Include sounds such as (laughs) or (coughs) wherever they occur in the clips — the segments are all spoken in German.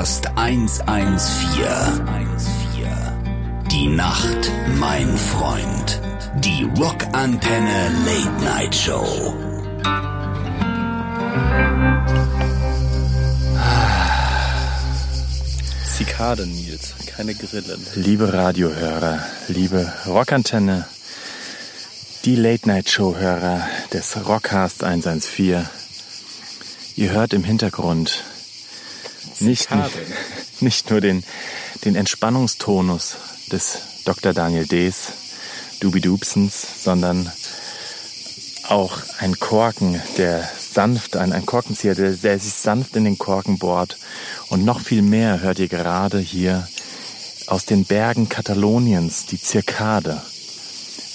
Rockcast 114. Die Nacht, mein Freund. Die Rockantenne Late Night Show. Zikade, Nils, keine Grillen. Liebe Radiohörer, liebe Rockantenne, die Late-Night-Show-Hörer des Rockcast 114. Ihr hört im Hintergrund nicht, (laughs) nicht nur den, den Entspannungstonus des Dr. Daniel Dees, Dubidubsens, sondern auch ein Korken, der sanft, ein, ein Korkenzieher, der, der sich sanft in den Korken bohrt. Und noch viel mehr hört ihr gerade hier aus den Bergen Kataloniens, die Zirkade.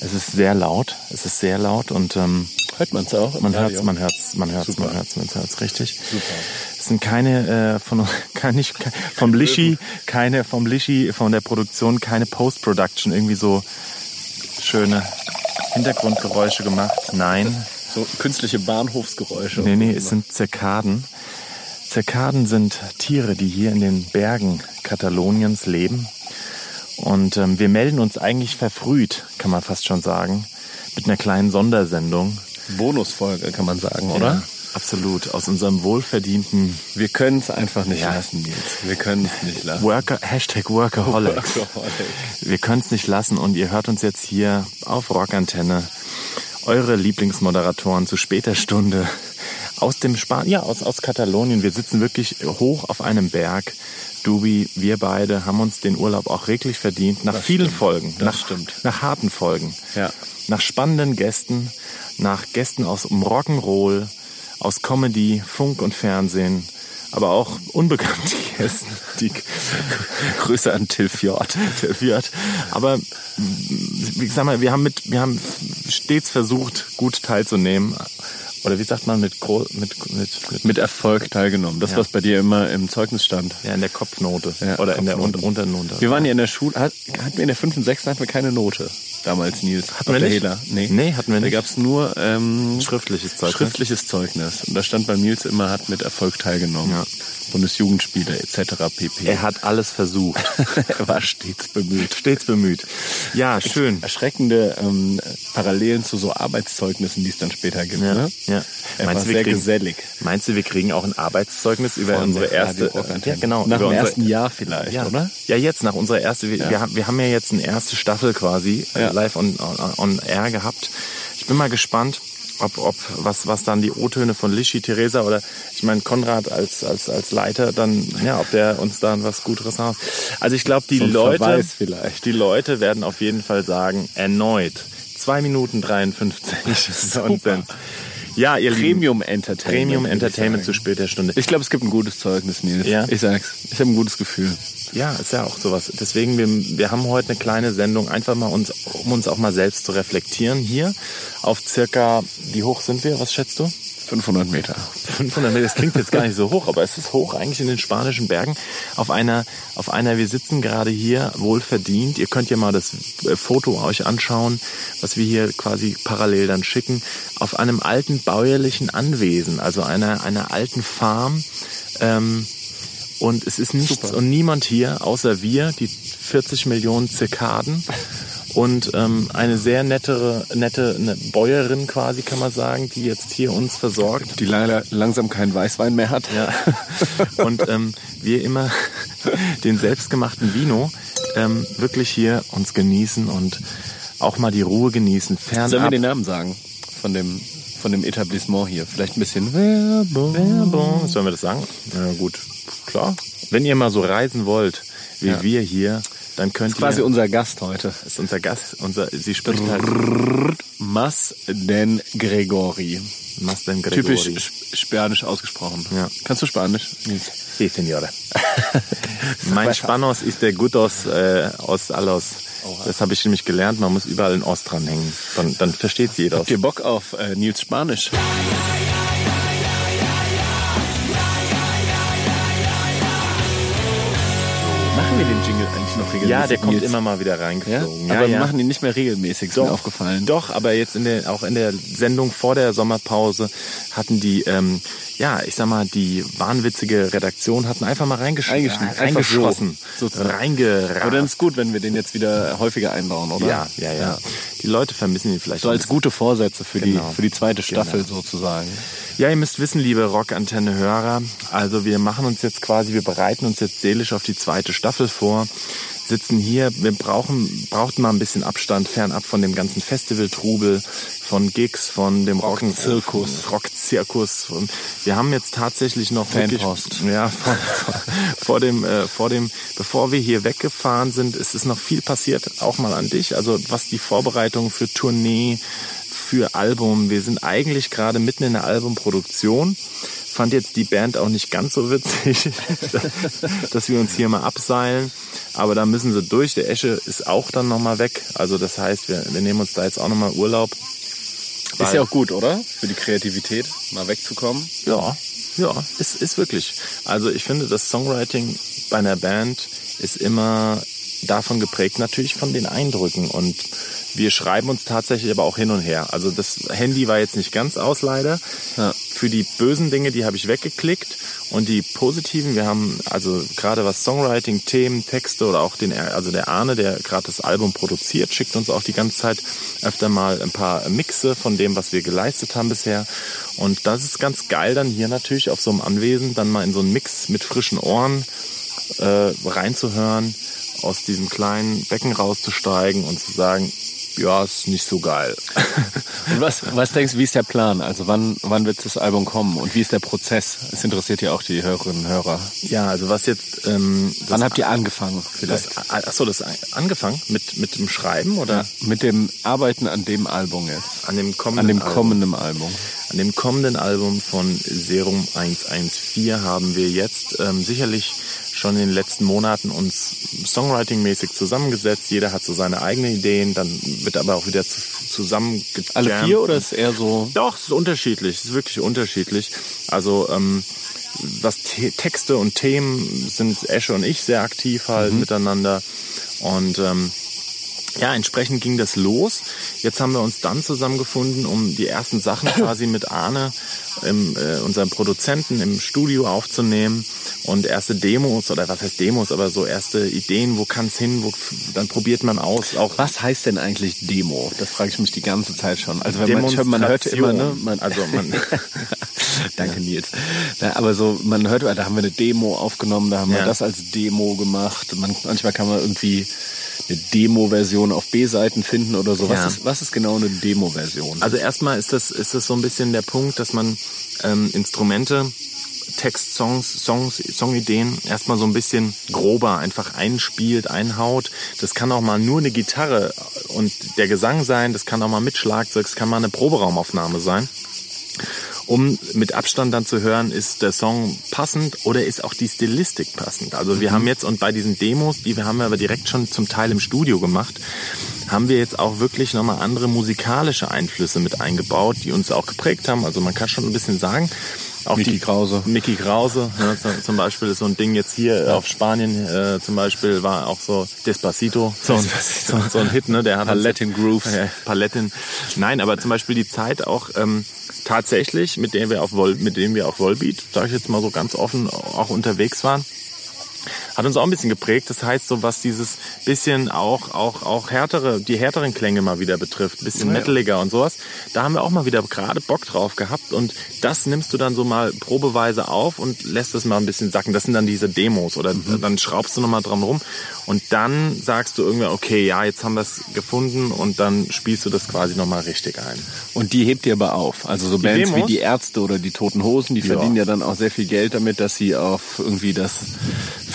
Es ist sehr laut, es ist sehr laut und ähm, Hört man es auch? man Radio? hört's, man hört's, man hört's, Super. man hört's, man hört's richtig. Super. Es sind keine äh, von (laughs) kann nicht vom Lischi, keine vom Lischi von der Produktion, keine Post-Production irgendwie so schöne Hintergrundgeräusche gemacht. Nein, So künstliche Bahnhofsgeräusche. nee, nee, es sind Zirkaden. Zirkaden sind Tiere, die hier in den Bergen Kataloniens leben. Und ähm, wir melden uns eigentlich verfrüht, kann man fast schon sagen, mit einer kleinen Sondersendung. Bonusfolge, kann man sagen, oder? Ja, absolut. Aus unserem wohlverdienten Wir können es einfach nicht Ja. lassen, Nils. Wir können es nicht lassen. Worker, Hashtag Workaholics. Workaholic. Wir können es nicht lassen und ihr hört uns jetzt hier auf Rockantenne. Eure Lieblingsmoderatoren zu später Stunde aus dem Span ja, aus, aus Katalonien. Wir sitzen wirklich hoch auf einem Berg. Dubi, wir beide haben uns den Urlaub auch reglich verdient. Nach vielen stimmt. Folgen. Das nach, stimmt. Nach harten Folgen. Ja. Nach spannenden Gästen. Nach Gästen aus Rock'n'Roll, aus Comedy, Funk und Fernsehen. Aber auch unbekannte (laughs) Gäste, die (laughs) Grüße an Till Fjord. (laughs) wird. Aber wie gesagt, wir haben mit, wir haben stets versucht, gut teilzunehmen. Oder wie sagt man, mit, mit, mit, mit Erfolg teilgenommen. Das, Ja. was bei dir immer im Zeugnis stand. ja, in der Kopfnote. Ja, oder in der Kopfnote. Un Unternote. Wir waren ja in der Schule, hat, hatten wir in der 5. und 6. hatten wir keine Note. Damals, Nils. Hatten wir Auf der nicht? Hela. Nee. Nee, hatten wir Da nicht. gab es nur ähm, Schriftliches Zeugnis. schriftliches Zeugnis. Und da stand bei Nils immer, hat mit Erfolg teilgenommen. Ja. Bundesjugendspiele etc. pp. Er hat alles versucht. (laughs) er war stets bemüht. Stets bemüht. Ja, schön. Erschreckende ähm, Parallelen zu so Arbeitszeugnissen, die es dann später gibt. Ja, Ne? ja. Er Meinst war du, wir sehr kriegen- gesellig. Meinst du, wir kriegen auch ein Arbeitszeugnis über Von unsere erste, Rockantenne. ja, genau, Nach dem ersten Jahr vielleicht, ja. oder? Ja, jetzt nach unserer ersten, wir, wir, haben, wir haben ja jetzt eine erste Staffel quasi äh, Ja. Live on, on, on air gehabt. Ich bin mal gespannt, ob, ob was, was dann die O-Töne von Lischi, Theresa oder ich meine Konrad als, als, als Leiter dann, ja, ob der uns dann was Guteres sagt. Also ich glaube, die ein Leute, die Leute werden auf jeden Fall sagen, erneut. 2 Minuten 53 (laughs) Nonsens. Ja, ihr Premium Entertainment. Premium Entertainment zu später Stunde. Ich glaube, es gibt ein gutes Zeugnis, Nils. Ja. Ich sag's. Ich habe ein gutes Gefühl. Ja, ist ja auch sowas. Deswegen, wir, wir haben heute eine kleine Sendung, einfach mal uns, um uns auch mal selbst zu reflektieren hier auf circa, wie hoch sind wir? Was schätzt du? 500 Meter. 500 Meter, das klingt jetzt gar nicht so hoch, aber es ist hoch eigentlich in den spanischen Bergen. Auf einer, auf einer, wir sitzen gerade hier wohlverdient. Ihr könnt ja mal das äh, Foto euch anschauen, was wir hier quasi parallel dann schicken. Auf einem alten bäuerlichen Anwesen, also einer, einer alten Farm. Ähm, und es ist nichts und niemand hier, außer wir, die 40 Millionen Zirkaden. Und ähm, eine sehr nettere, nette eine Bäuerin quasi, kann man sagen, die jetzt hier uns versorgt. Die leider langsam keinen Weißwein mehr hat. Ja. Und ähm, wir immer (laughs) den selbstgemachten Vino ähm, wirklich hier uns genießen und auch mal die Ruhe genießen. Sollen wir Fernab. den Namen sagen? Von dem, von dem Etablissement hier. Vielleicht ein bisschen Werbung. Werbung. Sollen wir das sagen? Ja, gut, klar. Wenn ihr mal so reisen wollt, wie Ja. wir hier, dann könnt Das ist quasi ihr... unser Gast heute. Das ist unser Gast. Unser, sie spricht halt Mas den Gregori. Masden Gregori. Typisch sp- spanisch ausgesprochen. Ja. Kannst du Spanisch? Sí, señora. mein Spanos ist der Gutos äh, aus Alos. Das habe ich nämlich gelernt. Man muss überall ein Os dranhängen. Dann, dann versteht jeder. Habt ihr Bock auf äh, Nils Spanisch? Machen wir den Jingle eigentlich noch regelmäßig? Ja, der kommt Nils? immer mal wieder Ja? reingeflogen. Aber wir machen ihn nicht mehr regelmäßig, ist mir aufgefallen. Doch, aber jetzt in der, auch in der Sendung vor der Sommerpause hatten die, ähm, ja, ich sag mal, die wahnwitzige Redaktion hatten einfach mal reingeschrieben. Eingeschnitten, einfach so, reingeschossen. sozusagen. Reingerast. Aber dann ist gut, wenn wir den jetzt wieder häufiger einbauen, oder? ja, ja, ja, Die Leute vermissen ihn vielleicht So als gute Vorsätze für, Genau. die, für die zweite Staffel Genau. sozusagen. Ja, ihr müsst wissen, liebe Rockantenne-Hörer, also wir machen uns jetzt quasi, wir bereiten uns jetzt seelisch auf die zweite Staffel vor, sitzen hier, wir brauchen, brauchten mal ein bisschen Abstand, fernab von dem ganzen Festival-Trubel, von Gigs, von dem Rockzirkus. Rockzirkus. Und Wir haben jetzt tatsächlich noch Fanpost. wirklich, ja, vor, vor dem, äh, vor dem, bevor wir hier weggefahren sind, ist es noch viel passiert, auch mal an dich, also was die Vorbereitung für Tournee, für Album. Wir sind eigentlich gerade mitten in der Albumproduktion. Fand jetzt die Band auch nicht ganz so witzig, (laughs) dass wir uns hier mal abseilen. Aber da müssen sie durch. Der Esche ist auch dann nochmal weg. Also das heißt, wir, wir nehmen uns da jetzt auch nochmal Urlaub. Ist ja auch gut, oder? Für die Kreativität, mal wegzukommen. Ja, ja, ist, ist wirklich. Also ich finde, das Songwriting bei einer Band ist immer davon geprägt, natürlich von den Eindrücken. Und wir schreiben uns tatsächlich aber auch hin und her. Also das Handy war jetzt nicht ganz aus, leider. Ja. Für die bösen Dinge, die habe ich weggeklickt. Und die positiven, wir haben also gerade was Songwriting, Themen, Texte oder auch den, also der Arne, der gerade das Album produziert, schickt uns auch die ganze Zeit öfter mal ein paar Mixe von dem, was wir geleistet haben bisher. Und das ist ganz geil, dann hier natürlich auf so einem Anwesen dann mal in so einen Mix mit frischen Ohren äh, reinzuhören, aus diesem kleinen Becken rauszusteigen und zu sagen, ja, ist nicht so geil. (laughs) Und was, was denkst du, wie ist der Plan? Also wann, wann wird das Album kommen und wie ist der Prozess? Es interessiert ja auch die Hörerinnen und Hörer. ja, also was jetzt... Ähm, Wann habt ihr angefangen vielleicht? das, achso, das angefangen mit, mit dem Schreiben oder Mit dem Arbeiten an dem Album jetzt. an dem kommenden An dem Album? kommenden Album. An dem kommenden Album von Serum 114 haben wir jetzt ähm, sicherlich schon in den letzten Monaten uns Songwriting-mäßig zusammengesetzt. Jeder hat so seine eigenen Ideen, dann wird aber auch wieder zu, zusammengejammt. Alle vier oder ist eher so? Doch, es ist unterschiedlich. Es ist wirklich unterschiedlich. Also ähm, was Te Texte und Themen sind Esche und ich sehr aktiv halt miteinander. Und ähm, ja, entsprechend ging das los. Jetzt haben wir uns dann zusammengefunden, um die ersten Sachen (coughs) quasi mit Arne, im, äh, unserem Produzenten, im Studio aufzunehmen und erste Demos oder was heißt Demos, aber so erste Ideen, wo kann's hin, wo dann probiert man aus, auch Was heißt denn eigentlich Demo? Das frage ich mich die ganze Zeit schon. Also wenn man, man hört immer, ne? Man, Also man, (laughs) Danke Nils. Na, aber so, man hört, da haben wir eine Demo aufgenommen, da haben wir Ja. das als Demo gemacht. Man, manchmal kann man irgendwie eine Demo-Version auf B-Seiten finden oder so. Was, Ja. ist, was ist genau eine Demo-Version? Also erstmal ist das, ist das so ein bisschen der Punkt, dass man ähm, Instrumente, Textsongs, Songs, Songideen erstmal so ein bisschen grober einfach einspielt, einhaut. Das kann auch mal nur eine Gitarre und der Gesang sein, das kann auch mal mit Schlagzeug, es kann mal eine Proberaumaufnahme sein. Um mit Abstand dann zu hören, ist der Song passend oder ist auch die Stilistik passend. Also wir haben jetzt, und bei diesen Demos, die wir haben wir aber direkt schon zum Teil im Studio gemacht, haben wir jetzt auch wirklich nochmal andere musikalische Einflüsse mit eingebaut, die uns auch geprägt haben. Also man kann schon ein bisschen sagen, auch Mickey die, Krause. Mickey Krause, ne, zum- Beispiel ist so ein Ding jetzt hier auf Spanien äh, zum Beispiel war auch so Despacito, so ein, so, (laughs) so ein Hit, ne? Der hat Paletten Grooves. Ja, (laughs) Paletten. Nein, aber zum Beispiel die Zeit auch ähm, tatsächlich, mit der wir auf Vol mit dem wir auf Volbeat, sage ich jetzt mal so ganz offen, auch unterwegs waren, hat uns auch ein bisschen geprägt. Das heißt, so was dieses bisschen auch, auch, auch härtere, die härteren Klänge mal wieder betrifft, bisschen metaliger und sowas, da haben wir auch mal wieder gerade Bock drauf gehabt und das nimmst du dann so mal probeweise auf und lässt es mal ein bisschen sacken. Das sind dann diese Demos oder dann schraubst du nochmal dran rum und dann sagst du irgendwann, okay, ja, jetzt haben wir es gefunden und dann spielst du das quasi nochmal richtig ein. Und die hebt ihr aber auf. Also so Bands wie Demos? die Ärzte oder die Toten Hosen, die Ja. verdienen ja dann auch sehr viel Geld damit, dass sie auf irgendwie das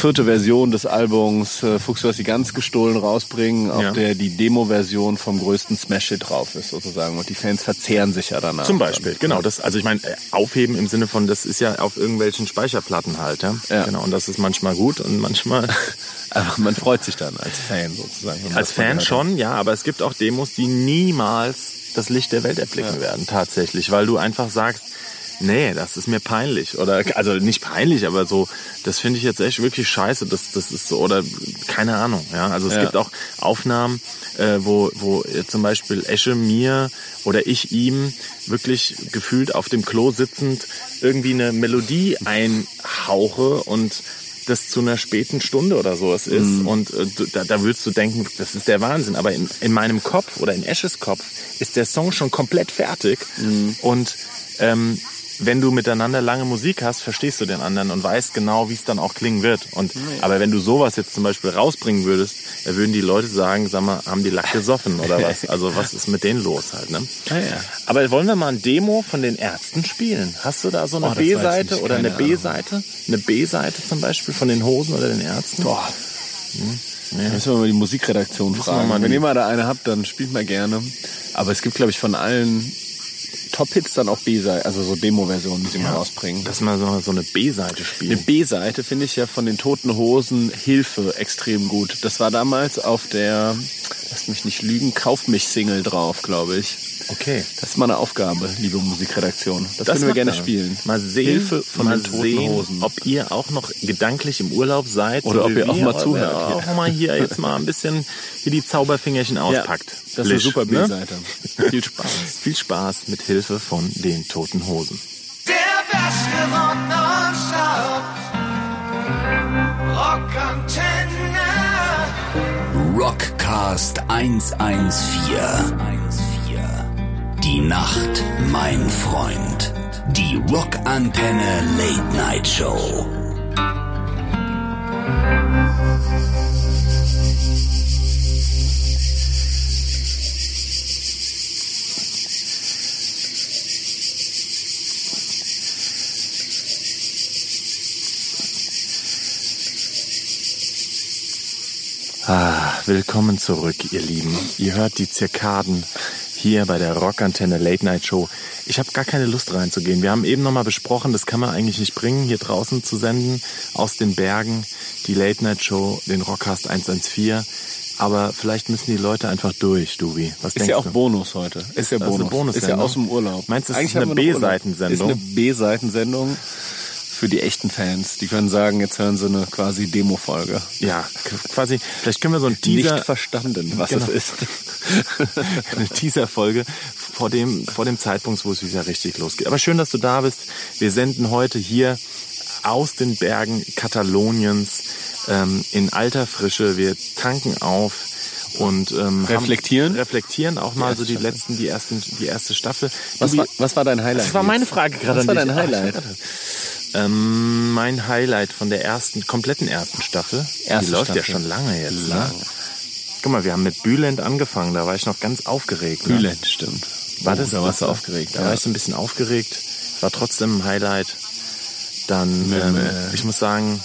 vierte Version des Albums äh, Fuchs, du hast die ganz gestohlen rausbringen, auf Ja. der die Demo-Version vom größten Smash-Hit drauf ist sozusagen. Und die Fans verzehren sich ja danach. Zum Beispiel, genau. Das, also ich meine, äh, aufheben im Sinne von, das ist ja auf irgendwelchen Speicherplatten halt, ja. Ja. Genau. Und das ist manchmal gut und manchmal (laughs) Aber man freut sich dann als Fan sozusagen. als Fan schon, ja. Aber es gibt auch Demos, die niemals das Licht der Welt erblicken Ja. werden, tatsächlich, weil du einfach sagst, Nee, das ist mir peinlich. Oder also nicht peinlich, aber so, das finde ich jetzt echt wirklich scheiße. Das, das ist so, oder keine Ahnung, ja. Also es Ja. gibt auch Aufnahmen, äh, wo, wo zum Beispiel Esche mir oder ich ihm wirklich gefühlt auf dem Klo sitzend irgendwie eine Melodie einhauche und das zu einer späten Stunde oder sowas ist. Mhm. Und äh, da, da würdest du denken, das ist der Wahnsinn. Aber in, in meinem Kopf oder in Esches Kopf ist der Song schon komplett fertig. Mhm. Und ähm, wenn du miteinander lange Musik hast, verstehst du den anderen und weißt genau, wie es dann auch klingen wird. Und aber wenn du sowas jetzt zum Beispiel rausbringen würdest, da würden die Leute sagen, sag mal, haben die Lack gesoffen oder (laughs) was? Also was ist mit denen los halt, ne? Ah, ja. Aber wollen wir mal ein Demo von den Ärzten spielen? Hast du da so eine Oh, B-Seite oder eine. B-Seite? Eine B-Seite zum Beispiel von den Hosen oder den Ärzten? Boah. Da müssen wir mal die Musikredaktion fragen. mal Wenn ihr mal da eine habt, dann spielt mal gerne. Aber es gibt, glaube ich, von allen Top-Hits dann auch B-Seiten, also so Demo-Versionen, die sie mal rausbringen. Dass wir so, so eine B-Seite Eine spielen. B-Seite finde ich ja von den Toten Hosen Hilfe extrem gut. Das war damals auf der, lass mich nicht lügen, Kauf mich Single drauf, glaube ich. Okay. Das ist mal eine Aufgabe, liebe Musikredaktion. Das, würden wir macht gerne er. spielen. Mal sehen, Hilfe von mal den Toten sehen, Hosen. ob ihr auch noch gedanklich im Urlaub seid. Oder ob ihr auch wir, mal oder zuhört Auch hier. mal hier jetzt mal ein bisschen hier die Zauberfingerchen auspackt. das ist eine super ne? B-Seite. Viel Spaß. (laughs) Viel Spaß mit Hilfe von den Toten Hosen. Der beste Rock nonstop. Rockcast 114. Die Nacht, mein Freund. Die Rockantenne Late Night Show. Ah, willkommen zurück, ihr Lieben. Ihr hört die Zirkaden hier bei der Rockantenne Late Night Show. Ich habe gar keine Lust reinzugehen. Wir haben eben nochmal besprochen, das kann man eigentlich nicht bringen, hier draußen zu senden, aus den Bergen, die Late Night Show, den Rockcast 114. Aber vielleicht müssen die Leute einfach durch, Dubi. Was Ist ja auch du? Bonus heute. Ist ja Das ist eine Bonus. Ist ja aus dem Urlaub. Meinst du, es ist eine. B-Seitensendung? Ist eine B-Seitensendung für die echten Fans. Die können sagen, jetzt hören sie eine quasi Demo-Folge. Ja, quasi, vielleicht können wir so einen Teaser... Nicht verstanden, was Genau. es ist. (laughs) eine Teaser-Folge vor dem, vor dem Zeitpunkt, wo es wieder richtig losgeht. Aber schön, dass du da bist. Wir senden heute hier aus den Bergen Kataloniens ähm, in alter Frische. Wir tanken auf und ähm, Reflektieren? Haben, reflektieren auch mal Die so die erste letzten, die ersten, die erste Staffel. Was Du, war, was war dein Highlight? das war meine? Frage gerade Was war dein. Highlight? (laughs) Ähm, mein Highlight von der ersten, kompletten ersten Staffel. Erste die läuft ja Staffel. schon lange jetzt. Lang. Ne? Guck mal, wir haben mit Bülent angefangen, da war ich noch ganz aufgeregt. Ne? Bülent, stimmt. War Oh, das, da warst du aufgeregt. Da ja. war ich so ein bisschen aufgeregt. War trotzdem ein Highlight. Dann, ähm, äh, ich muss sagen,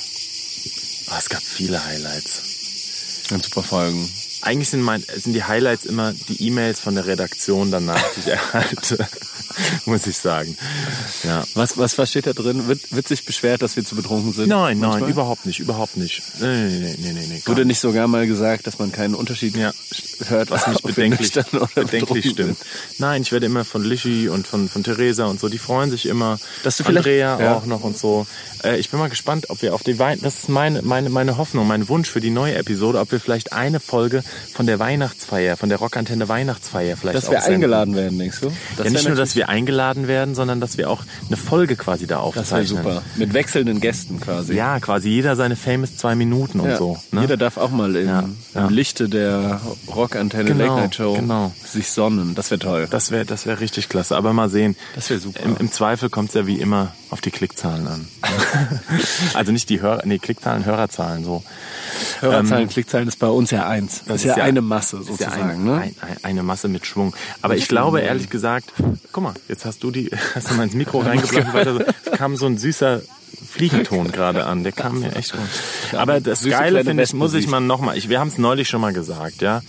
ah, es gab viele Highlights. Ganz super Folgen. Eigentlich sind, mein, sind die Highlights immer die E-Mails von der Redaktion danach, die ich (laughs) erhalte. muss ich sagen. Ja. Was, was, was steht da drin? Wird, wird sich beschwert, dass wir zu betrunken sind? Nein, nein, Manchmal? überhaupt nicht, überhaupt nicht. Nee, nee, nee, nee, nee, Wurde nicht sogar mal gesagt, dass man keinen Unterschied Ja. hört, was mich bedenklich, bedenklich stimmt. Nein, ich werde immer von Lischi und von, von Theresa und so, die freuen sich immer. Dass du vielleicht- Andrea ja. auch noch und so. Äh, ich bin mal gespannt, ob wir auf die Wein, das ist meine, meine, meine Hoffnung, mein Wunsch für die neue Episode, ob wir vielleicht eine Folge von der Weihnachtsfeier, von der Rockantenne Weihnachtsfeier vielleicht Dass wir senden. eingeladen werden, denkst du? Das ja, nicht nur, dass wir eingeladen werden, sondern dass wir auch eine Folge quasi da Das wäre aufzeichnen. super. Mit wechselnden Gästen quasi. Ja, quasi jeder seine famous zwei Minuten und Ja. so. Ne? Jeder darf auch mal im, Ja, ja. im Lichte der Rockantenne Genau, Late Night Show genau. sich sonnen. Das wäre toll. Das wäre das wär richtig klasse. Aber mal sehen. Das wär super. Im, im Zweifel kommt es ja wie immer auf die Klickzahlen an. (laughs) also nicht die Hörer, nee, Klickzahlen, Hörerzahlen so. Hörerzahlen, Klickzahlen ist bei uns ja eins. Das, ist ja, eine Masse ist ja sozusagen. ein, ne? ein, ein, eine Masse mit Schwung. Aber ich glaube ehrlich gesagt, guck mal, jetzt hast du die, (laughs) hast du mal ins Mikro (laughs) reingeblasen, es kam so ein süßer Fliegenton gerade an, der kam mir echt gut. Aber das Süße Geile finde ich, muss ich mal nochmal, ich, wir haben es neulich schon mal gesagt, ja.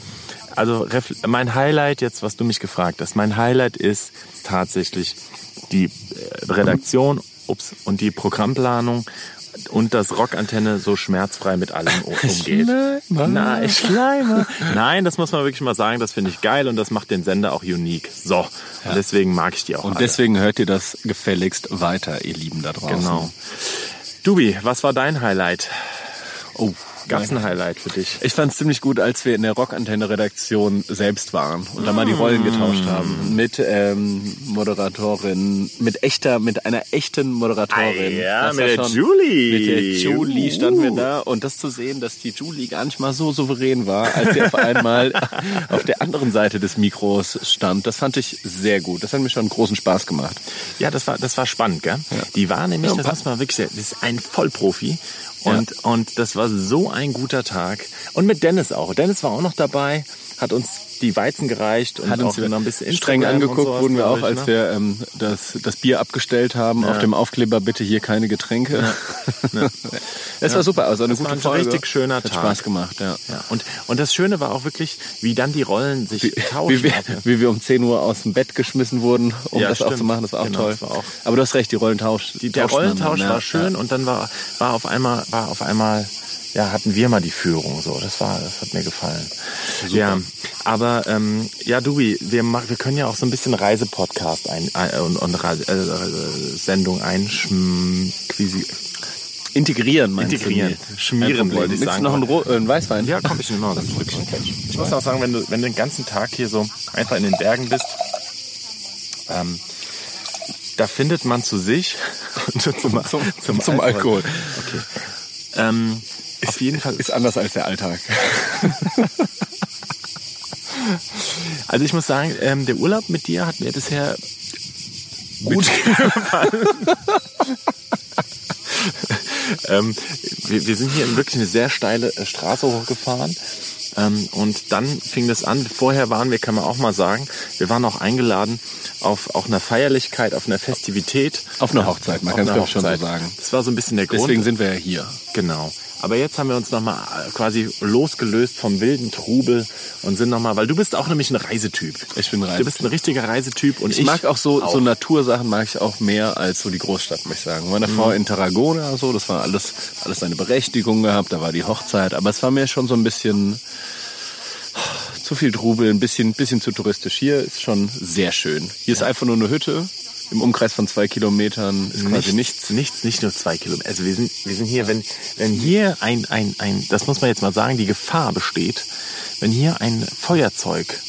Also mein Highlight jetzt, was du mich gefragt hast, mein Highlight ist tatsächlich die äh, Redaktion ups, und die Programmplanung und dass Rockantenne so schmerzfrei mit allem um- umgeht. Schleimer. Nein, Schleimer. Nein, das muss man wirklich mal sagen, das finde ich geil und das macht den Sender auch unique. So, und deswegen mag ich die auch Und alle. deswegen hört ihr das gefälligst weiter, ihr Lieben da draußen. Genau. Dubi, was war dein Highlight? Oh, Gab's ein Highlight für dich? Ich fand es ziemlich gut, als wir in der Rockantenne-Redaktion selbst waren und da mal die Rollen getauscht haben. Mit ähm, Moderatorin, mit echter, mit einer echten Moderatorin. Ah, ja, Das mit war der schon- Julie. Mit der Julie standen wir Uh. da und das zu sehen, dass die Julie gar nicht mal so souverän war, als sie auf einmal (laughs) auf der anderen Seite des Mikros stand. Das fand ich sehr gut. Das hat mir schon großen Spaß gemacht. Ja, das war, das war spannend, gell? Die war nämlich, das muss man wirklich das ist ein Vollprofi. Und, und das war so ein guter Tag. Und mit Dennis auch. Dennis war auch noch dabei, hat uns die Weizen gereicht und Hat uns auch noch ein bisschen streng Instagram angeguckt, sowas, wurden wir auch, ich, als ne? wir ähm, das, das Bier abgestellt haben. Auf dem Aufkleber bitte hier keine Getränke. (laughs) Es war super, also eine Das gute war ein Folge. richtig schöner Hat Tag. Spaß gemacht, ja. Ja, und, und das Schöne war auch wirklich, wie dann die Rollen sich Wie, tauschen. wie, wir, wie wir um 10 Uhr aus dem Bett geschmissen wurden, um Ja, das auch stimmt. zu machen, das war auch Genau, toll. war auch- Aber du hast recht, die Rollentausch. Die, der Rollentausch war ja. schön und dann war, war auf einmal, war auf einmal, ja, hatten wir mal die Führung, so. Das war, das hat mir gefallen. Ja, aber, ähm, ja, Dubi, wir machen, wir können ja auch so ein bisschen Reisepodcast ein, äh, und, und äh, Sendung einschm, quasi, Integrieren, meinst Integrieren. du? Schmieren wollte ich Willst sagen. du noch einen, Ro äh, einen Weißwein? Ja, komm, ich nehme mal das Stückchen. Ich muss auch sagen, wenn du, wenn du den ganzen Tag hier so einfach in den Bergen bist, ähm, da findet man zu sich (laughs) und zum, Zum, zum, Alkohol. Okay. Ähm, auf jeden Fall. Ist anders als der Alltag. (laughs) Also ich muss sagen, ähm, der Urlaub mit dir hat mir bisher gut gefallen. (laughs) ähm, wir, wir sind hier wirklich eine sehr steile äh, Straße hochgefahren. Ähm, und dann fing das an. Vorher waren wir, kann man auch mal sagen, wir waren auch eingeladen auf auch einer Feierlichkeit, auf einer Festivität. Auf einer Hochzeit, man Auf kann es schon so sagen. Das war so ein bisschen der Grund. Deswegen sind wir ja hier. Genau. Aber jetzt haben wir uns nochmal quasi losgelöst vom wilden Trubel und sind nochmal, weil du bist auch nämlich ein Reisetyp. Ich bin ein Du bist ein richtiger Reisetyp und Ich, mag auch so, so Natursachen mag ich auch mehr als so die Großstadt, muss ich sagen. Meine Frau in Tarragona, so, das war alles, alles seine Berechtigung gehabt, da war die Hochzeit, aber es war mir schon so ein bisschen zu viel Trubel, ein bisschen, bisschen zu touristisch. Hier ist schon sehr schön. Hier ist einfach nur eine Hütte. Im Umkreis von zwei Kilometern ist quasi nichts. Nichts, nicht nur zwei Kilometer. Also wir sind, wir sind hier, wenn, wenn hier ein, ein, ein, das muss man jetzt mal sagen, die Gefahr besteht, wenn hier ein Feuerzeug,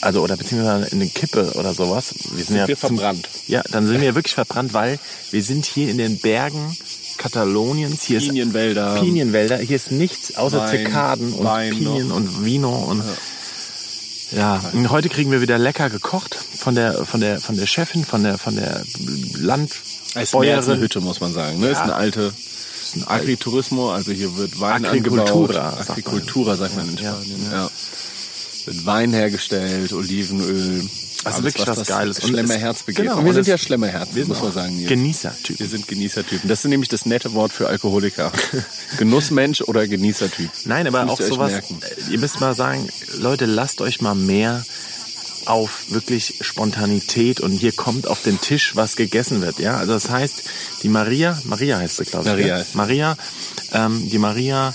also oder beziehungsweise eine Kippe oder sowas, wir sind, ja wir verbrannt. Ja, dann sind wir wirklich verbrannt, weil wir sind hier in den Bergen Kataloniens, hier ist Pinienwälder. Pinienwälder, hier ist nichts außer Wein, Zikaden und Wein Pinien noch. und Vino und ja, und heute kriegen wir wieder lecker gekocht von der von der von der Chefin, von der von der Land Es ist mehr als eine. Hütte, muss man sagen. Ne? Ist eine alte ein Alt- Agriturismo, also hier wird Wein Agricultura, angebaut. sagt man. Agricultura sagt man in Ja, Spanien. Ja. Wird Wein hergestellt, Olivenöl. Also alles, wirklich was das Geiles. Und Schlemmerherz begeht. genau, Und wir sind ja Schlemmerherz, Wir muss man sagen. Hier. Genießertyp. Wir sind Genießertypen. Das ist nämlich das nette Wort für Alkoholiker. (laughs) Genussmensch oder Genießertyp. Nein, aber auch sowas. merken. äh, Ihr müsst mal sagen, Leute, lasst euch mal mehr auf wirklich Spontanität und hier kommt auf den Tisch, was gegessen wird. Ja, also das heißt, die Maria, Maria heißt sie, glaube ich. Maria sie. Maria, ähm, die Maria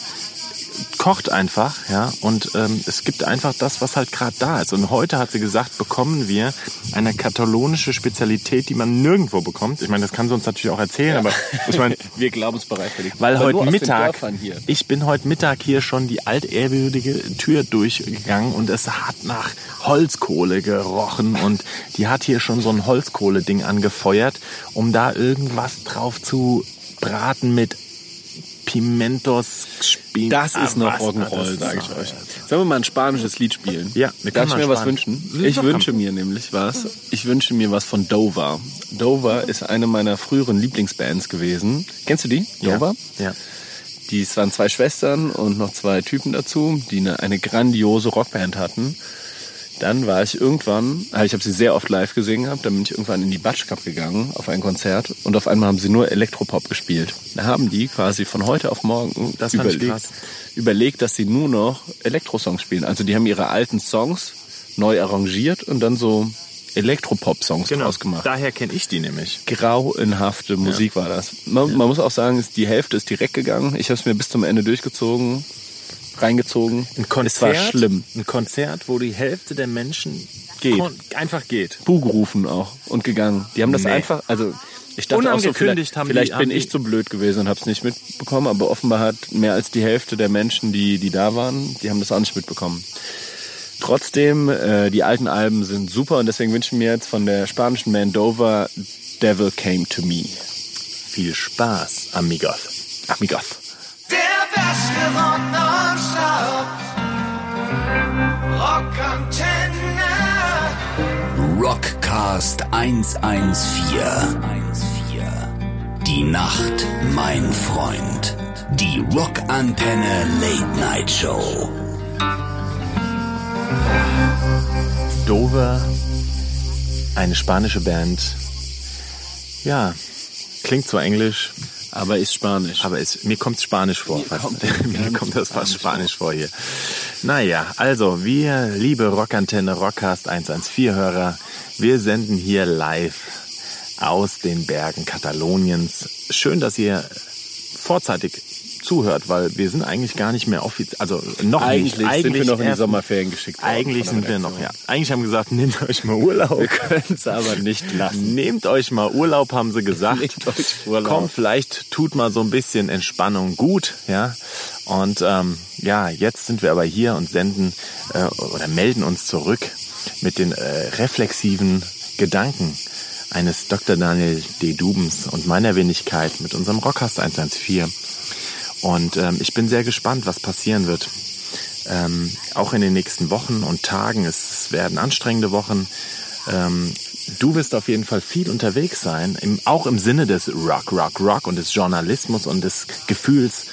kocht einfach, ja, und ähm, es gibt einfach das, was halt gerade da ist. Und heute hat sie gesagt, bekommen wir eine katalonische Spezialität, die man nirgendwo bekommt. Ich meine, das kann sie uns natürlich auch erzählen, aber ich meine, (laughs) Wir glaubensbereit für dich. weil Aber heute Mittag, ich bin heute Mittag hier schon die altehrwürdige Tür durchgegangen und es hat nach Holzkohle gerochen und die hat hier schon so ein Holzkohle-Ding angefeuert, um da irgendwas drauf zu braten mit Pimentos, Spin Das ist noch Ah, was? Rock'n'Roll, Das sage ich noch- euch. Sollen wir mal ein spanisches Lied spielen? Ja, wir Darf ich mir was wünschen? Ja, Ich wünsche mir nämlich was. Ich wünsche mir was von Dover. Dover ist eine meiner früheren Lieblingsbands gewesen. Kennst du die? Dover? Ja. Die es waren zwei Schwestern und noch zwei Typen dazu, die eine, eine grandiose Rockband hatten. Dann war ich irgendwann, also ich habe sie sehr oft live gesehen gehabt, dann bin ich irgendwann in die Batsch Cup gegangen auf ein Konzert und auf einmal haben sie nur Elektropop gespielt. Da haben die quasi von heute auf morgen Das überlegt, überlegt, dass sie nur noch Elektrosongs spielen. Also die haben ihre alten Songs neu arrangiert und dann so Elektropop-Songs Genau. draus gemacht. Daher kenne ich die nämlich. grauenhafte Musik war das. Man, man muss auch sagen, die Hälfte ist direkt gegangen. Ich habe es mir bis zum Ende durchgezogen, reingezogen. Ein Konzert, Es war schlimm. Ein Konzert, wo die Hälfte der Menschen Geht. einfach geht. Bu gerufen auch und gegangen. Die haben das Nee. einfach, also ich dachte auch so, Unangekündigt vielleicht, haben die- vielleicht bin ich zu blöd gewesen und habe es nicht mitbekommen, aber offenbar hat mehr als die Hälfte der Menschen, die, die da waren, die haben das auch nicht mitbekommen. Trotzdem, äh, die alten Alben sind super und deswegen wünsche ich mir jetzt von der spanischen Band Dover Devil Came to Me. Viel Spaß, amigos. Amigos. Rockcast 114. Die Nacht, mein Freund. Die Rockantenne Late Night Show. Dover, eine spanische Band. Ja, klingt zwar englisch, Aber ist Spanisch. aber es, mir kommt Spanisch vor. fast. kommt (laughs) mir kommt das fast Spanisch Spanisch vor hier. Naja, also wir, liebe Rockantenne Rockcast 114-Hörer, wir senden hier live aus den Bergen Kataloniens. Schön, dass ihr vorzeitig zuhört, weil wir sind eigentlich gar nicht mehr offiziell, also noch Eigentlich nicht. sind wir noch in die Sommerferien geschickt worden Eigentlich sind wir noch, ja. Eigentlich haben gesagt, nehmt euch mal Urlaub. Wir können es aber nicht lassen. Nehmt euch mal Urlaub, haben sie gesagt. Nehmt euch Urlaub. Komm, vielleicht tut mal so ein bisschen Entspannung gut, ja. Und ähm, ja, jetzt sind wir aber hier und senden äh, oder melden uns zurück mit den äh, reflexiven Gedanken eines Dr. Daniel D. Dubens und meiner Wenigkeit mit unserem Rockcast 114. Und ähm, ich bin sehr gespannt, was passieren wird. Ähm, auch in den nächsten Wochen und Tagen. Es werden anstrengende Wochen. Ähm, du wirst auf jeden Fall viel unterwegs sein, im, auch im Sinne des Rock, Rock, Rock und des Journalismus und des Gefühls,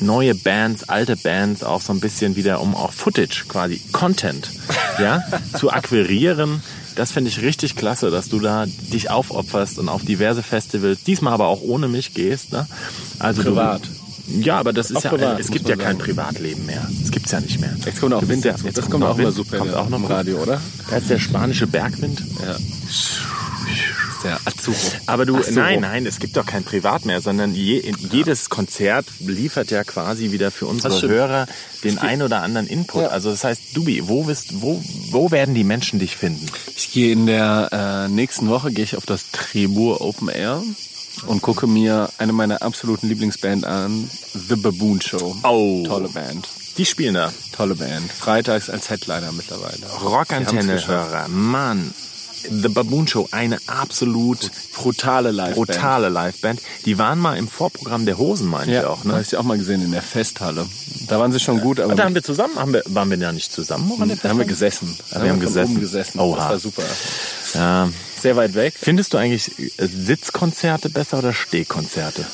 neue Bands, alte Bands auch so ein bisschen wieder, um auch Footage, quasi Content, ja, (laughs) zu akquirieren. Das finde ich richtig klasse, dass du da dich aufopferst und auf diverse Festivals, diesmal aber auch ohne mich gehst. Ne? Also Privat. Du, ja, aber das ist ja, privat, es gibt ja kein sagen. Privatleben mehr. Das gibt's ja nicht mehr. Jetzt kommt auch Wind ja- dazu. jetzt Das kommt auch immer Wind. super Kommt auch noch im. Radio, oder? Da ist der spanische Bergwind. Ja. Der Azuro. Aber du, so. nein, nein, es gibt doch kein Privat mehr, sondern je, jedes Konzert liefert ja quasi wieder für unsere. Hörer den ein oder anderen Input. Ja. Also das heißt, Dubi, wo, bist, wo, wo werden die Menschen dich finden? Ich gehe in der äh, nächsten Woche gehe ich auf das Trebur Open Air und gucke mir eine meiner absoluten Lieblingsband an, The Baboon Show. Oh. Tolle Band. Die spielen da. Tolle Band. Freitags als Headliner mittlerweile. Rockantenne-Hörer, Mann. The Baboon Show, eine absolut Brutale Live. brutale Liveband. Die waren mal im Vorprogramm der Hosen, meine ich Ja, auch. da habe Ne? ich sie auch mal gesehen in der Festhalle. Da waren sie schon gut, aber Da haben wir zusammen, haben wir, waren wir ja nicht zusammen? da haben wir gesessen. Da wir haben von gesessen. Oben gesessen. Oha. Das war super. Ja. Sehr weit weg. Findest du eigentlich Sitzkonzerte besser oder Stehkonzerte?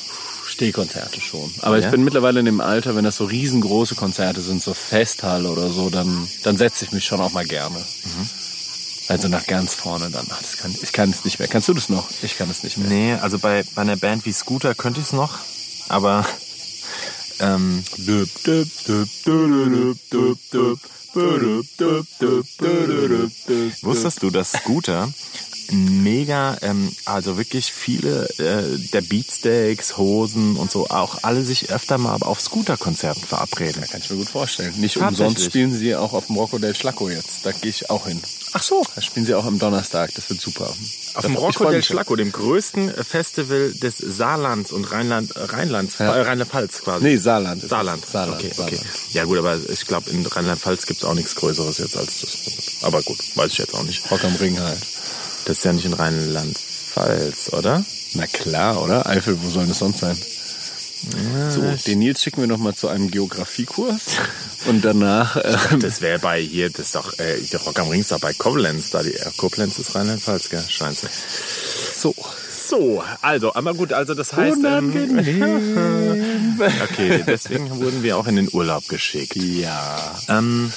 Stehkonzerte schon. Aber Ja? ich bin mittlerweile in dem Alter, wenn das so riesengroße Konzerte sind, so Festhalle oder so, dann, dann setze ich mich schon auch mal gerne. Also nach ganz vorne dann. Ach, das kann, ich kann es nicht mehr. Kannst du das noch? Ich kann es nicht mehr. Nee, also bei, bei einer Band wie Scooter könnte ich es noch, aber ähm, Wusstest du, dass Scooter mega, ähm, also wirklich viele äh, der Beatsteaks, Hosen und so auch alle sich öfter mal auf Scooter-Konzerten verabreden? Kann ich mir gut vorstellen. Nicht umsonst spielen sie auch auf dem Rocco del Schlacco jetzt. Da gehe ich auch hin. Ach so. Da spielen sie auch am Donnerstag. Das wird super. Auf Da- dem Rocco del. Schlacco, dem größten äh, Festival des Saarlands und Rheinland, äh, Rheinlands, Ja. äh, Rheinland-Pfalz quasi. Nee, Saarland. es. Saarland. Saarland. Okay, Saarland. okay. Ja gut, aber ich glaube, in Rheinland-Pfalz gibt's auch nichts Größeres jetzt als das. Aber gut, weiß ich jetzt auch nicht. Rock am Ring halt. Das ist ja nicht in Rheinland-Pfalz, oder? Na klar, oder? Eifel, wo soll das sonst sein? So, den Nils schicken wir noch mal zu einem Geografiekurs und danach (laughs) ähm, Das wäre bei hier, das ist doch, äh, der Rock am Ring ist doch bei Koblenz, da die äh, Koblenz ist Rheinland-Pfalz, gell? Scheiße. so. So, also, aber gut, also das heißt, ähm, (laughs) okay, deswegen wurden wir auch in den Urlaub geschickt. Ja. Ähm,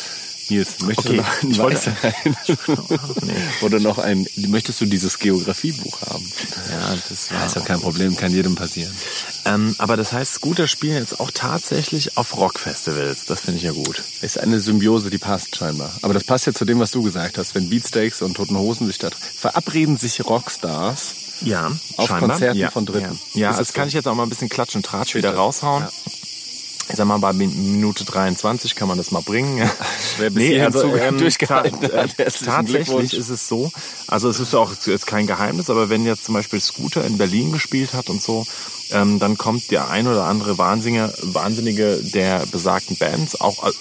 Nils, möchtest Okay, du noch einen Weisheit? (laughs) Oder noch ein, möchtest du dieses Geografiebuch haben? Ja, das Ja, ist doch kein Problem, kann jedem passieren. Ähm, aber das heißt, Scooter spielen jetzt auch tatsächlich auf Rockfestivals. Das finde ich ja gut. Ist eine Symbiose, die passt scheinbar. Aber das passt ja zu dem, was du gesagt hast. Wenn Beatsteaks und Toten Hosen sich da verabreden sich Rockstars. Ja, Auf scheinbar. Konzerten ja, von Dritten. Ja, ja das es kann so? ich jetzt auch mal ein bisschen Klatsch und Tratsch wieder raushauen. Ja. Ich sag mal, bei Min- Minute 23 kann man das mal bringen. (laughs) Wer bis hierhin zuge- (laughs) durchgehalten ta- hat, herzlichen tatsächlich ist es so. Also es ist auch jetzt kein Geheimnis, aber wenn jetzt zum Beispiel Scooter in Berlin gespielt hat und so, ähm, dann kommt der ein oder andere Wahnsinnige, Wahnsinnige der besagten Bands auch äh,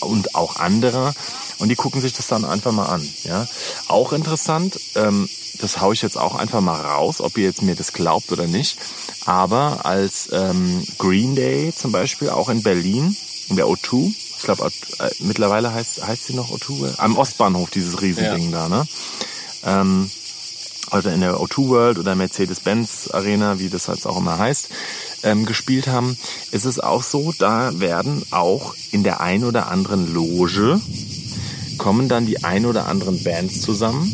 und, auch andere und die gucken sich das dann einfach mal an. Ja, auch interessant. Ähm, das haue ich jetzt auch einfach mal raus, ob ihr jetzt mir das glaubt oder nicht. Aber als ähm, Green Day zum Beispiel auch in Berlin in der O2, ich glaube äh, mittlerweile heißt heißt sie noch O2 am Ostbahnhof dieses Riesending da, ne? Ähm, also in der O2 World oder Mercedes-Benz Arena, wie das jetzt auch immer heißt, ähm, gespielt haben, ist es auch so, da werden auch in der ein oder anderen Loge kommen dann die ein oder anderen Bands zusammen,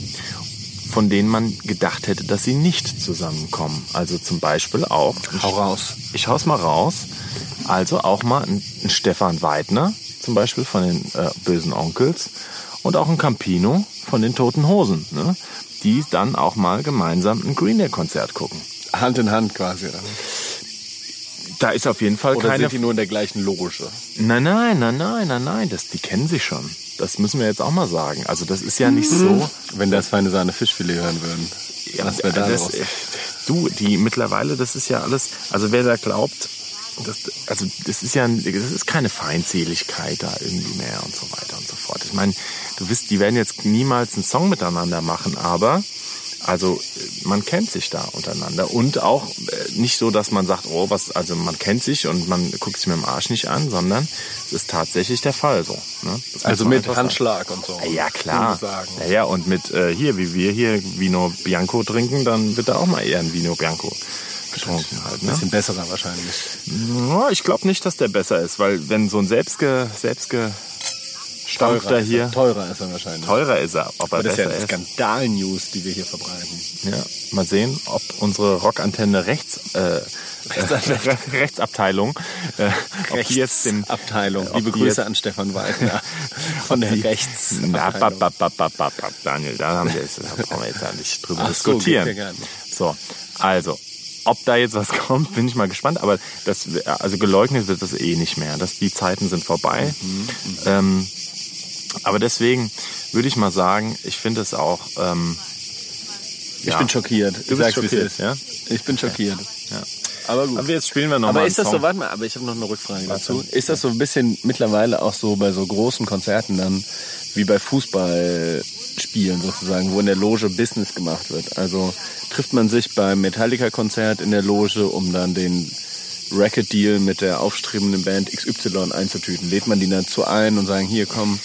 von denen man gedacht hätte, dass sie nicht zusammenkommen. Also zum Beispiel auch. Hau raus. Ich hau's mal raus. Also auch mal ein, ein Stefan Weidner, zum Beispiel von den äh, Bösen Onkels, und auch ein Campino von den Toten Hosen, ne? Die dann auch mal gemeinsam ein Green Day Konzert gucken. Hand in Hand quasi. oder? Da ist auf jeden Fall Oder keine. sind die nur in der gleichen Loge? Nein, nein, nein, nein, nein, nein, das, die kennen sich schon. Das müssen wir jetzt auch mal sagen. Also das ist ja nicht so. Wenn das feine Sahne Fischfilet hören würden. Ja, was wäre da das, äh, du, die mittlerweile, das ist ja alles, also wer da glaubt, das, also das ist ja, das ist keine Feindseligkeit da irgendwie mehr und so weiter und so fort. Ich meine, du wisst, die werden jetzt niemals einen Song miteinander machen, aber also man kennt sich da untereinander und auch äh, nicht so, dass man sagt, oh, was, also man kennt sich und man guckt sich mit dem Arsch nicht an, sondern es ist tatsächlich der Fall so. Ne? Also mit einfach sagen. Handschlag und so. Ja, klar. Ja, ja, und mit äh, hier, wie wir hier Vino Bianco trinken, dann wird da auch mal eher ein Vino Bianco getrunken halt. Ne? Bisschen besserer wahrscheinlich. Ja, ich glaube nicht, dass der besser ist, weil wenn so ein selbstge, selbstge Stampfter ist hier er, teurer ist er wahrscheinlich. teurer ist er, ob er Aber das ist ja besser ist. Skandal-News, die wir hier verbreiten. Ja, mal sehen, ob unsere Rockantenne rechts, äh, Re (laughs) Rechtsabteilung, äh, ob die jetzt dem Abteilung. ob Liebe die Grüße an Stefan Weidner (laughs) von der Na, Rechtsabteilung. bap, bap, bap, bap, bap, bap, Daniel, da haben wir jetzt, da brauchen wir jetzt ja nicht drüber Ach diskutieren. ja. So, also, ob da jetzt was (laughs) kommt, bin ich mal gespannt. Aber das, also geleugnet wird das eh nicht mehr. Das, die Zeiten sind vorbei. Mhm, Ähm, aber deswegen würde ich mal sagen, ich finde es auch. Ähm, Ich ja. bin schockiert. Du bist schockiert, ja? Ich bin schockiert. Ja. Aber gut. Aber jetzt spielen wir noch Aber mal ist das so, warte mal, aber ich habe noch eine Rückfrage dazu. Ist das so ein bisschen mittlerweile auch so bei so großen Konzerten dann, wie bei Fußballspielen sozusagen, wo in der Loge Business gemacht wird? Also trifft man sich beim Metallica-Konzert in der Loge, um dann den Racket-Deal mit der aufstrebenden Band XY einzutüten? Lädt man die dazu ein und sagen, hier komm,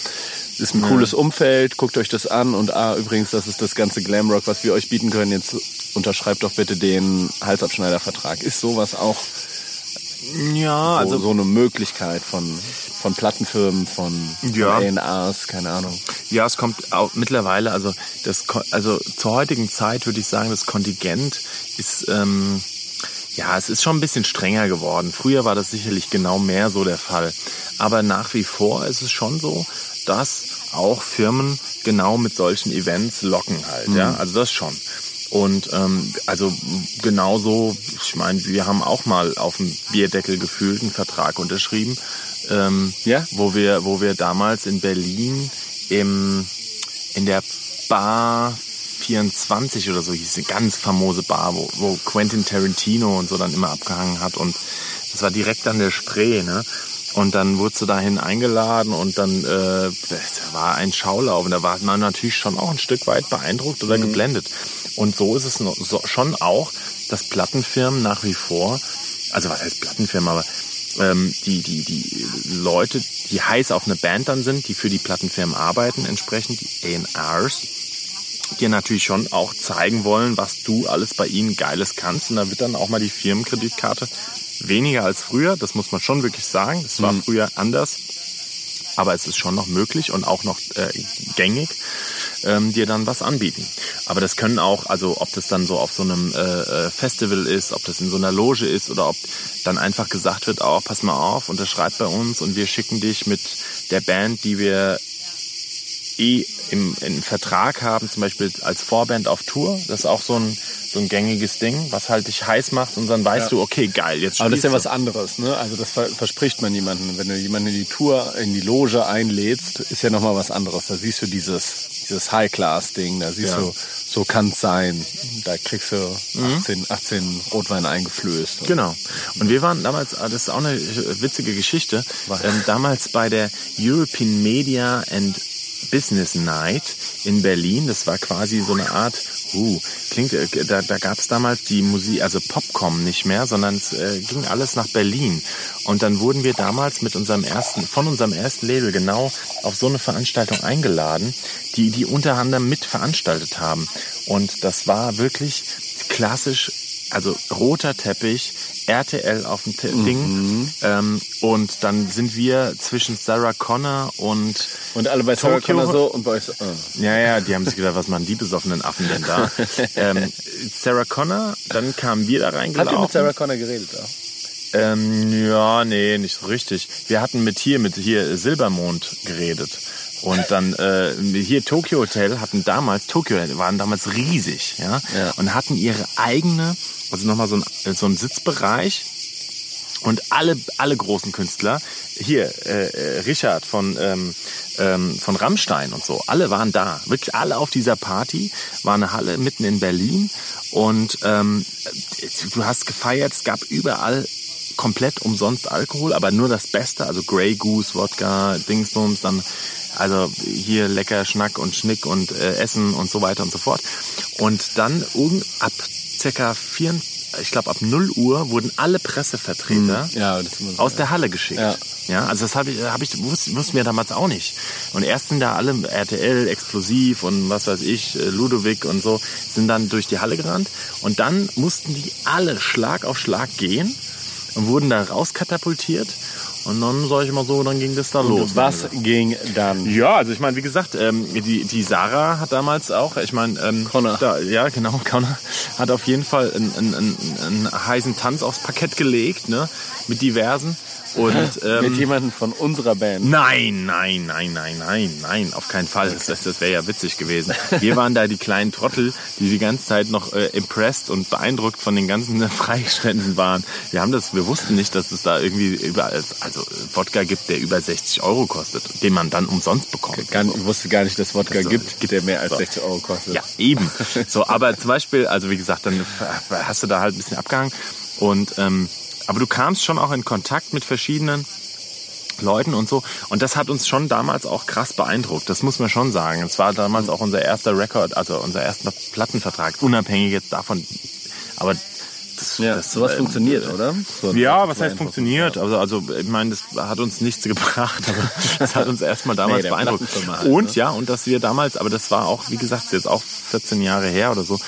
ist ein cooles Umfeld, guckt euch das an und ah, übrigens, das ist das ganze Glamrock, was wir euch bieten können. Jetzt unterschreibt doch bitte den Halsabschneidervertrag. Ist sowas auch Ja, so, also so eine Möglichkeit von, von Plattenfirmen, von, Ja. von A&Rs, keine Ahnung. Ja, es kommt auch mittlerweile, also das, also zur heutigen Zeit würde ich sagen, das Kontingent ist, ähm, ja, es ist schon ein bisschen strenger geworden. Früher war das sicherlich genau mehr so der Fall. Aber nach wie vor ist es schon so, dass auch Firmen genau mit solchen Events locken halt, ja. Also das schon. Und ähm, also genauso, ich meine, wir haben auch mal auf dem Bierdeckel gefühlt einen Vertrag unterschrieben, ähm, Ja? wo wir, wo wir damals in Berlin im, in der Bar 24 oder so hieß eine ganz famose Bar, wo, wo Quentin Tarantino und so dann immer abgehangen hat und das war direkt an der Spree, ne? Und dann wurdest du dahin eingeladen und dann äh, war ein Schaulauf und da war man natürlich schon auch ein Stück weit beeindruckt oder geblendet. Und so ist es schon auch, dass Plattenfirmen nach wie vor, also was heißt Plattenfirmen, aber ähm, die, die, die Leute, die heiß auf eine Band dann sind, die für die Plattenfirmen arbeiten, entsprechend die A&Rs, dir natürlich schon auch zeigen wollen, was du alles bei ihnen Geiles kannst. Und da wird dann auch mal die Firmenkreditkarte weniger als früher. Das muss man schon wirklich sagen. Das war früher anders. aber es ist schon noch möglich und auch noch äh, gängig, ähm, dir dann was anbieten. Aber das können auch, also ob das dann so auf so einem äh, äh, Festival ist, ob das in so einer Loge ist oder ob dann einfach gesagt wird, oh, pass mal auf, unterschreib bei uns und wir schicken dich mit der Band, die wir eh im, im Vertrag haben, zum Beispiel als Vorband auf Tour. Das ist auch so ein, so ein gängiges Ding, was halt dich heiß macht und dann weißt Ja. du, okay, geil, jetzt Aber das ist ja was anderes, ne? Also das ver verspricht man jemandem. Wenn du jemanden in die Tour, in die Loge einlädst, ist ja nochmal was anderes. Da siehst du dieses, dieses High-Class-Ding, da siehst Ja. du, so kann's sein. Da kriegst du 18, 18 Rotwein eingeflößt. Genau. Und wir waren damals, ah, das ist auch eine witzige Geschichte, ähm, damals bei der European Media and Business Night in Berlin. Das war quasi so eine Art, uh, klingt, äh, da, da gab es damals die Musik, also Popcom nicht mehr, sondern es äh, ging alles nach Berlin. Und dann wurden wir damals mit unserem ersten, von unserem ersten Label genau auf so eine Veranstaltung eingeladen, die die unter anderem mit veranstaltet haben. Und das war wirklich klassisch also roter Teppich, RTL auf dem Te Ding. Ähm, und dann sind wir zwischen Sarah Connor und Und alle bei Sarah Connor so und bei euch so. äh. ja, ja, die haben sich gedacht, was machen die besoffenen Affen denn da? (laughs) ähm, Sarah Connor, dann kamen wir da Habt reingelaufen. ihr mit Sarah Connor geredet? Auch? Ähm, ja, nee, nicht so richtig. Wir hatten mit hier, mit hier Silbermond geredet. Und dann äh, hier Tokyo Hotel hatten damals, Tokyo waren damals riesig, ja, Ja. und hatten ihre eigene, also nochmal so ein, so ein Sitzbereich und alle, alle großen Künstler, hier äh, äh, Richard von, ähm, ähm, von Rammstein und so, alle waren da. Wirklich alle auf dieser Party, war eine Halle mitten in Berlin und ähm, du hast gefeiert, es gab überall komplett umsonst Alkohol, aber nur das Beste, also Grey Goose, Wodka, Dingsbums, dann also hier lecker Schnack und Schnick und äh, Essen und so weiter und so fort. Und dann ab circa vier, ich glaube ab 0 Uhr wurden alle Pressevertreter Ja, ist immer so. aus der Halle geschickt. Ja. Ja, also das habe ich, hab ich wussten, wussten wir damals auch nicht. Und erst sind da alle RTL, Explosiv und was weiß ich, äh, Ludovic und so, sind dann durch die Halle gerannt. Und dann mussten die alle Schlag auf Schlag gehen und wurden da rauskatapultiert. Und dann, sag ich mal so, dann ging das da los. Und was ging dann? Ja, also ich meine, wie gesagt, ähm, die, die Sarah hat damals auch, ich meine, ähm, Connor. Da, ja, genau, (laughs) Connor hat auf jeden Fall einen, einen, einen, einen heißen Tanz aufs Parkett gelegt, ne, mit diversen. Und ähm, Mit jemandem von unserer Band. Nein, nein, nein, nein, nein, nein, auf keinen Fall. Das, das, das wäre ja witzig gewesen. Wir waren da die kleinen Trottel, die die ganze Zeit noch äh, impressed und beeindruckt von den ganzen äh, Freiständen waren. Wir haben das, wir wussten nicht, dass es da irgendwie überall, also äh, Wodka gibt, der über 60 Euro kostet, den man dann umsonst bekommt. Gar, ich wusste gar nicht, dass Wodka So, gibt, der mehr als so. 60 Euro kostet. Ja, eben. (laughs) So, aber zum Beispiel, also wie gesagt, dann hast du da halt ein bisschen abgehangen. Und ähm, aber du kamst schon auch in Kontakt mit verschiedenen Leuten und so. Und das hat uns schon damals auch krass beeindruckt. Das muss man schon sagen. Es war damals auch unser erster Rekord, also unser erster Plattenvertrag, unabhängig jetzt davon. Aber das, Ja, das sowas äh, funktioniert, oder? So, ja, was heißt funktioniert? so. Also, also ich meine, das hat uns nichts (laughs) gebracht, aber das hat uns erstmal damals Nee, beeindruckt. Halt, und ne? ja, und dass wir damals, aber das war auch, wie gesagt, jetzt auch 14 Jahre her oder so.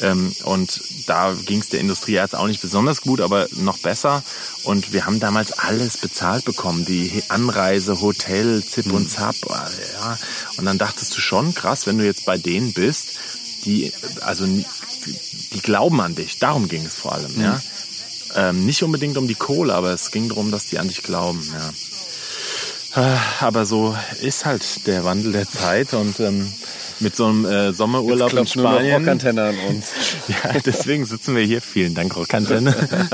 Ähm, und da ging es der Industrie jetzt auch nicht besonders gut, aber noch besser. Und wir haben damals alles bezahlt bekommen. Die Anreise, Hotel, Zip Hm. und Zap. äh, Ja. Und dann dachtest du schon, krass, wenn du jetzt bei denen bist, die, also, die glauben an dich. Darum ging es vor allem, Hm. ja. Ähm, nicht unbedingt um die Kohle, aber es ging darum, dass die an dich glauben, ja. Äh, Aber so ist halt der Wandel der Zeit und ähm, mit so einem äh, Sommerurlaub in Klopft nur noch Spanien. Rockantenne an uns. (laughs) Ja, deswegen sitzen wir hier. Vielen Dank, Rockantenne. (laughs)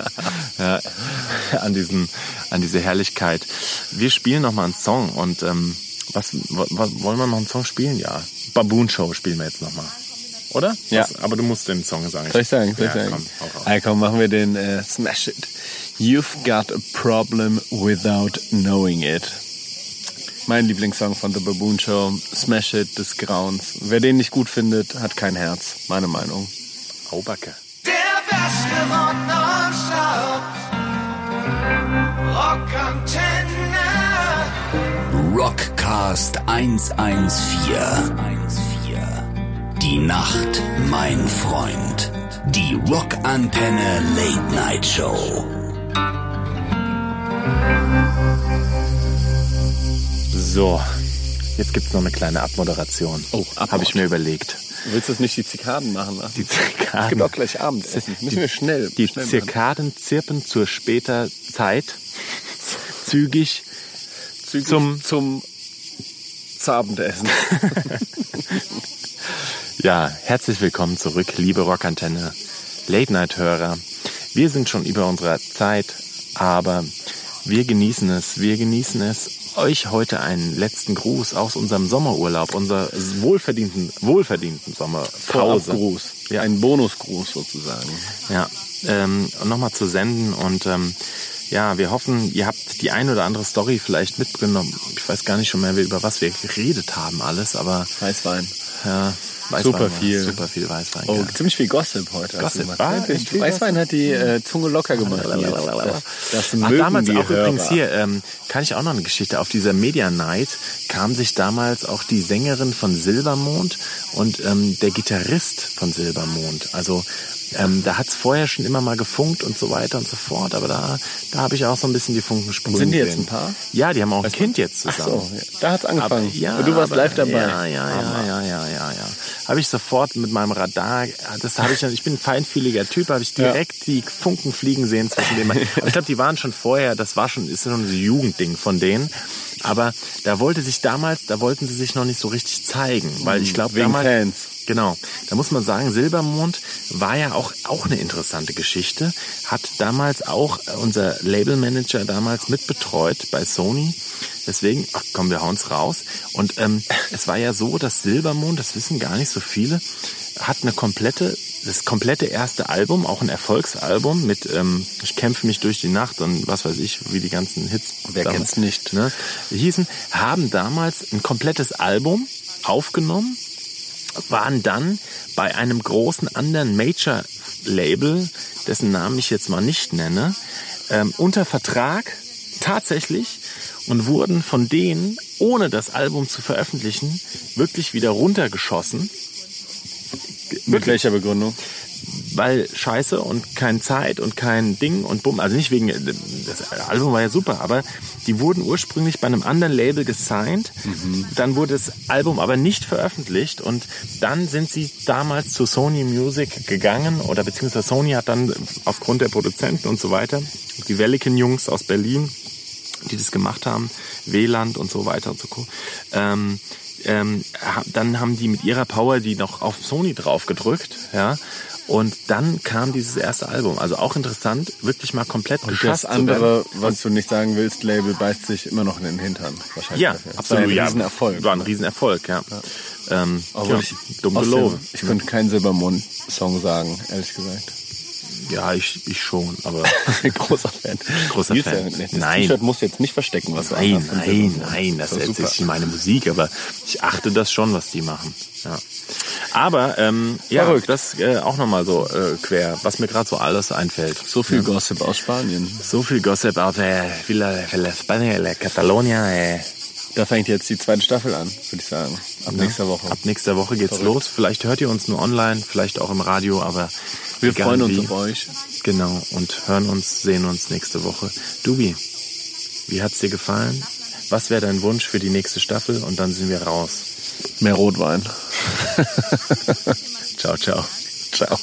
ja, an, diesen, an diese Herrlichkeit. Wir spielen noch mal einen Song und ähm, was, was wollen wir noch einen Song spielen? Ja, Baboon Show spielen wir jetzt noch mal. Oder? Ja. Was, aber du musst den Song sagen. Soll ich sagen? Soll ich ja, sagen? Komm, hau raus. Komm, machen wir den äh, Smash It. You've got a problem without knowing it. Mein Lieblingssong von The Baboon Show, Smash It des Grauens. Wer den nicht gut findet, hat kein Herz. Meine Meinung. Au, Backe. Der beste Rock nonstop. Rockantenne. Rockcast 114. Die Nacht, mein Freund. Die Rockantenne Late Night Show. So, jetzt gibt's noch eine kleine Abmoderation. Oh, Abmod. Habe ich mir überlegt. Willst du jetzt nicht die Zikaden machen? Ach, Die Zikaden. Es gibt auch gleich Abendessen. Müssen wir schnell. Die schnell machen. Zirkaden zirpen zur später Zeit. Zügig Zügig zum- zum zum Abendessen. (laughs) Ja, herzlich willkommen zurück, liebe Rockantenne, Late-Night-Hörer. Wir sind schon über unserer Zeit, aber wir genießen es, wir genießen es, euch heute einen letzten Gruß aus unserem Sommerurlaub, unserer wohlverdienten, wohlverdienten Sommerpause. Vorabgruß. Ja. Ein Bonusgruß sozusagen. Ja, ähm, nochmal zu senden und ähm, ja, wir hoffen, ihr habt die ein oder andere Story vielleicht mitgenommen. Ich weiß gar nicht schon mehr, über was wir geredet haben alles, aber Weißwein. ja, Weißwein Super viel. Super viel Weißwein. Oh, ja. ziemlich viel Gossip heute. Gossip. Ah, Ja, viel Weißwein hat die äh, Zunge locker gemacht. jetzt. Das, das Ach, damals auch Hörer. übrigens hier, ähm, kann ich auch noch eine Geschichte. Auf dieser Media Night kam sich damals auch die Sängerin von Silbermond und ähm, der Gitarrist von Silbermond. Also ähm, da hat's vorher schon immer mal gefunkt und so weiter und so fort. Aber da, da habe ich auch so ein bisschen die Funken sprühen Sind die jetzt ein Paar? Ja, die haben auch ein Kind jetzt Ach zusammen. so, ja. da hat's angefangen. Aber, ja, Und du warst aber- live dabei. Ja, ja, ja, ja, ja, ja, ja. Habe ich sofort mit meinem Radar, das habe ich, ich bin ein feinfühliger Typ, habe ich direkt die Funken fliegen sehen zwischen denen. (laughs) Aber ich glaube, die waren schon vorher, das war schon, ist schon so ein Jugendding von denen. Aber da wollte sich damals, da wollten sie sich noch nicht so richtig zeigen, weil ich glaube Wegen damals, Fans. Genau. Da muss man sagen, Silbermond war ja auch, auch eine interessante Geschichte. Hat damals auch unser Labelmanager damals mitbetreut bei Sony. Deswegen, ach komm, wir hauen's raus. Und ähm, es war ja so, dass Silbermond, das wissen gar nicht so viele, hat eine komplette, das komplette erste Album, auch ein Erfolgsalbum mit ähm, Ich kämpfe mich durch die Nacht und was weiß ich, wie die ganzen Hits. Wer damals, kennt's nicht? Ne, hießen, haben damals ein komplettes Album aufgenommen waren dann bei einem großen anderen Major-Label, dessen Namen ich jetzt mal nicht nenne, ähm, unter Vertrag tatsächlich und wurden von denen, ohne das Album zu veröffentlichen, wirklich wieder runtergeschossen, Mit welcher Begründung? Weil scheiße und kein Zeit und kein Ding und bumm. Also nicht wegen, das Album war ja super, aber die wurden ursprünglich bei einem anderen Label gesigned. Dann wurde das Album aber nicht veröffentlicht und dann sind sie damals zu Sony Music gegangen oder beziehungsweise Sony hat dann aufgrund der Produzenten und so weiter, die Welliken-Jungs aus Berlin, die das gemacht haben, Weland und so weiter und so. Ähm, ähm, dann haben die mit ihrer Power die noch auf Sony drauf gedrückt, ja. Und dann kam dieses erste Album. Also auch interessant, wirklich mal komplett Und geschafft das andere, was du nicht sagen willst, Label beißt sich immer noch in den Hintern. Wahrscheinlich Ja, dafür. Absolut. War ein ja, Riesenerfolg. War ein Riesenerfolg, ja. Ähm, Aber ja, ich, dumm gelogen. Ich könnte keinen Silbermond-Song sagen, ehrlich gesagt. Ja, ich, ich schon, aber (laughs) Großer Fan. Großer Nils, Fan. ja, Das Nein. T-Shirt musst du jetzt nicht verstecken, was du nein, von nein, Silbermond. nein, das ist ist jetzt nicht meine Musik, aber ich achte das schon, was die machen. Ja. Aber ähm, ja, Verrückt. das äh, auch nochmal so äh, quer, was mir gerade so alles einfällt. So viel Gossip aus Spanien. So viel Gossip auf äh, Villa, Villa España, la Catalonia. Äh. Da fängt jetzt die zweite Staffel an, würde ich sagen. Ab nächster Woche. Ab nächster Woche geht's Verrückt. los. Vielleicht hört ihr uns nur online, vielleicht auch im Radio, aber Wir egal freuen uns wie. auf euch. Genau, und hören uns, sehen uns nächste Woche. Dubi, wie hat's dir gefallen? Was wäre dein Wunsch für die nächste Staffel? Und dann sind wir raus. Mehr Rotwein. (laughs) Ciao, ciao. Ciao.